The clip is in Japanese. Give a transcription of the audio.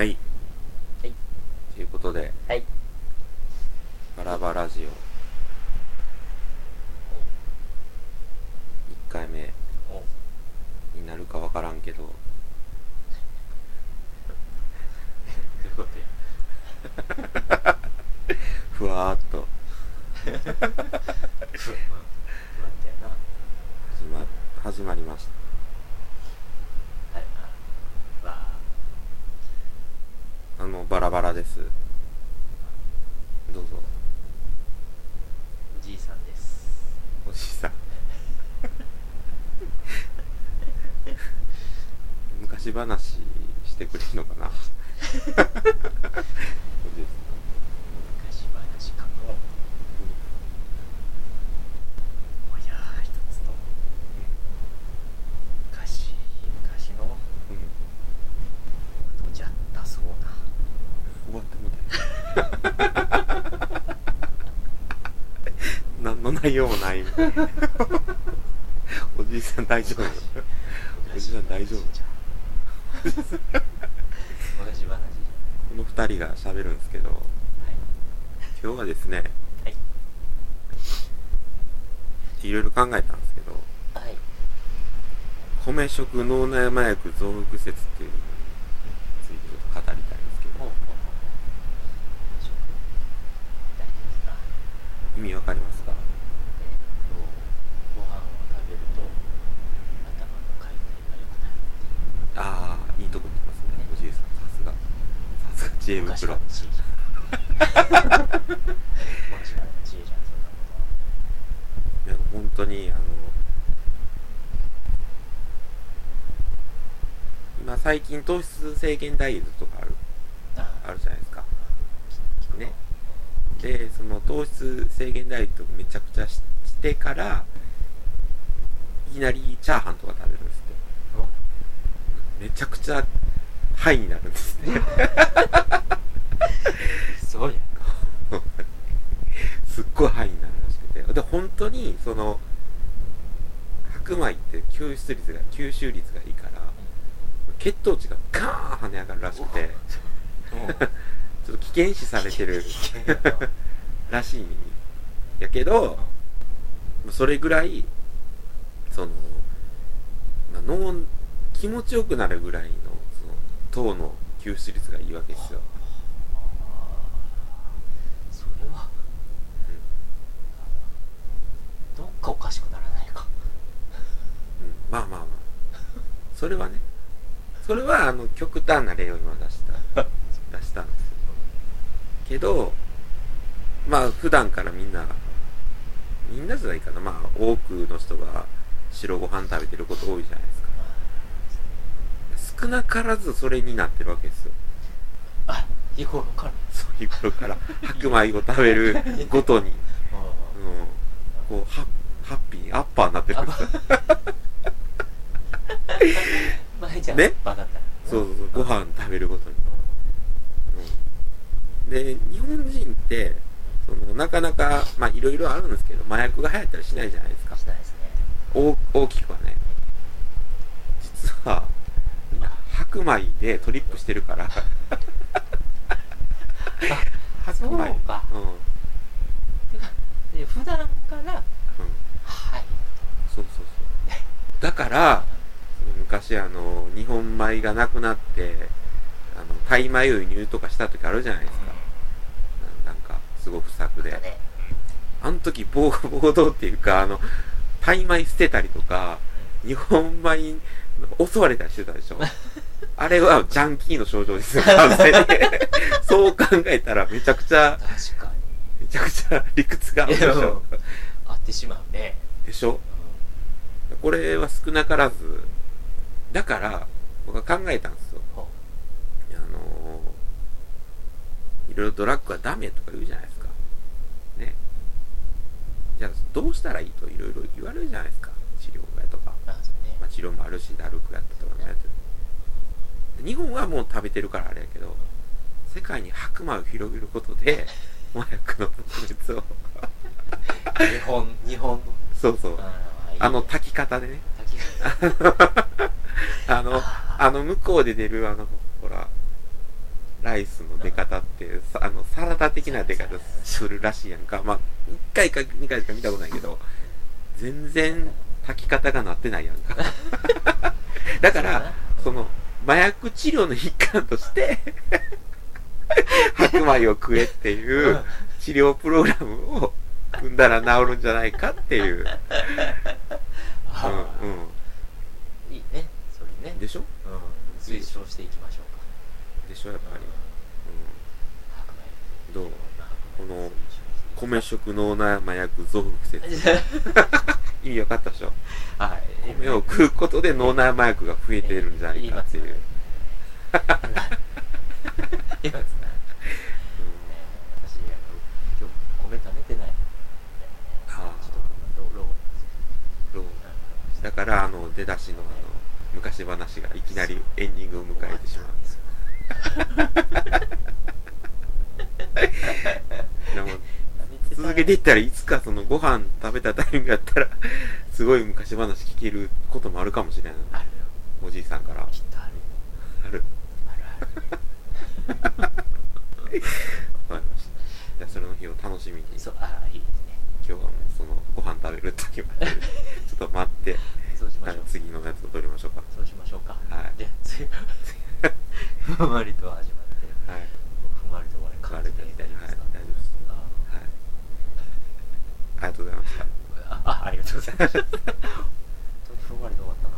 はい。はい。ということで、はい。バラバラジオ。1回目おになるかわからんけど、ふわーっと始まりました。はいあわあの、バラバラです。どうぞ。おじいさんですおじいさん。昔話してくれるのかなおじいさん。昔話かもおや一つの昔昔のうん。ことじゃったそうな終わってもうた何の内容もないおじいさん大丈夫？おじさん大丈夫？この二人が喋るんですけどはい今日はですねはい。いろいろ考えたんですけどはい。米食脳内麻薬増幅説っていうのについてちょっと語りたいんですけど意味わかりますかえっとご飯を食べると頭の回転が良くなるっていうああいいとこ言ってますねおじいさんさすがさすが知恵昔袋は知恵じゃん昔は知恵じゃんそんなこといや本当にあの今最近糖質制限ダイエットとかあるはあ。るじゃないですか。ね。でその糖質制限ダイエットめちゃくちゃししてからいきなりチャーハンとか食べるんですって。めちゃくちゃハイになるんですね。そうやすっごいハイになるらしくて。で本当にその白米って吸収率が吸収率がいいから血糖値がガーン跳ね上がるらしくて。ちょっと危険視されてるらしいんやけどそれぐらいその、まあ、脳気持ちよくなるぐらいのその吸収率がいいわけですよ、それはどっかおかしくならないか。うん、まあまあまあ。それはね。それはあの極端な例を今出した。出したんですよ。けどまあ普段からみんなみんなじゃないかな。まあ多くの人が白ご飯食べてること多いじゃないですか少なからずそれになってるわけですよ。あ日頃から。そういう頃から。白米を食べる ごとに、うん、こうハハッピーアッパーになってるんですよ。前じゃんねバカった。そうそうそう。ご飯食べるごとに。で日本人ってそのなかなかまあいろいろあるんですけど麻薬が流行ったりしないじゃないですか。したいですね。大大きくはね。実は白米でトリップしてるから。白米。そうか。うん。で普段からうん。はい。そうそうそう。だから昔あの日本米がなくなってあのタイ米を輸入とかした時あるじゃないですか、ななんかすごく不作で、だね。あの時暴暴動っていうかあのタイ米捨てたりとか日本米に襲われたりしてたでしょ あれはジャンキーの症状ですよ。完全に。そう考えたらめちゃくちゃ確かめちゃくちゃ理屈が合でしょ。合ってしまうね。でしょ。これは少なからずだから僕は考えたんですよ。ほあのいろいろドラッグはダメとか言うじゃないですか。ね。じゃあどうしたらいいといろいろ言われるじゃないですか。治療がとか、ね。まあ、治療もあるしダルクやったとかもやってる日本はもう食べてるからあれやけど世界に白米を広げることで 麻薬の特別を。日本日本の。そうそう。あの炊き方でね。炊き あのあの向こうで出るあのほらライスの出方ってさあのサラダ的な出方するらしいやんか。まあ1回か2回しか見たことないけど全然炊き方がなってないやんか。だからその麻薬治療の一環として 白米を食えっていう治療プログラムを組んだら治るんじゃないかっていう、あ。うんいいねそれね。うん、でしょ？うん。推奨していきましょうか。でしょやっぱり、うん、どう？この推米食脳内麻薬増幅説。意味分かったでしょ？はい米を食うことで脳内麻薬が増えてるんじゃないかっていう、言いますね。私あの今日米食べてない。あー。ちょっとローローうんだからあの出だしのあの昔話がいきなりエンディングを迎えてしまう でも続けていったらいつかそのご飯食べたタイミングやったらすごい昔話聞けることもあるかもしれないあるよ。おじいさんから。きっとあるある。あるある。わかりました。じゃあそれの日を楽しみに。そうあいいですね。今日はもうそのご飯食べる時まで ちょっと待って、はいそうしましょう、次のやつを取りましょうか。そうしましょうか。はい。で次ふんわりと始まって。はい。ふんわりと終わり感じで大丈夫ですか、はい大丈夫です。はい。ありがとうございましたあありがとうございます。ふんわりと終わった。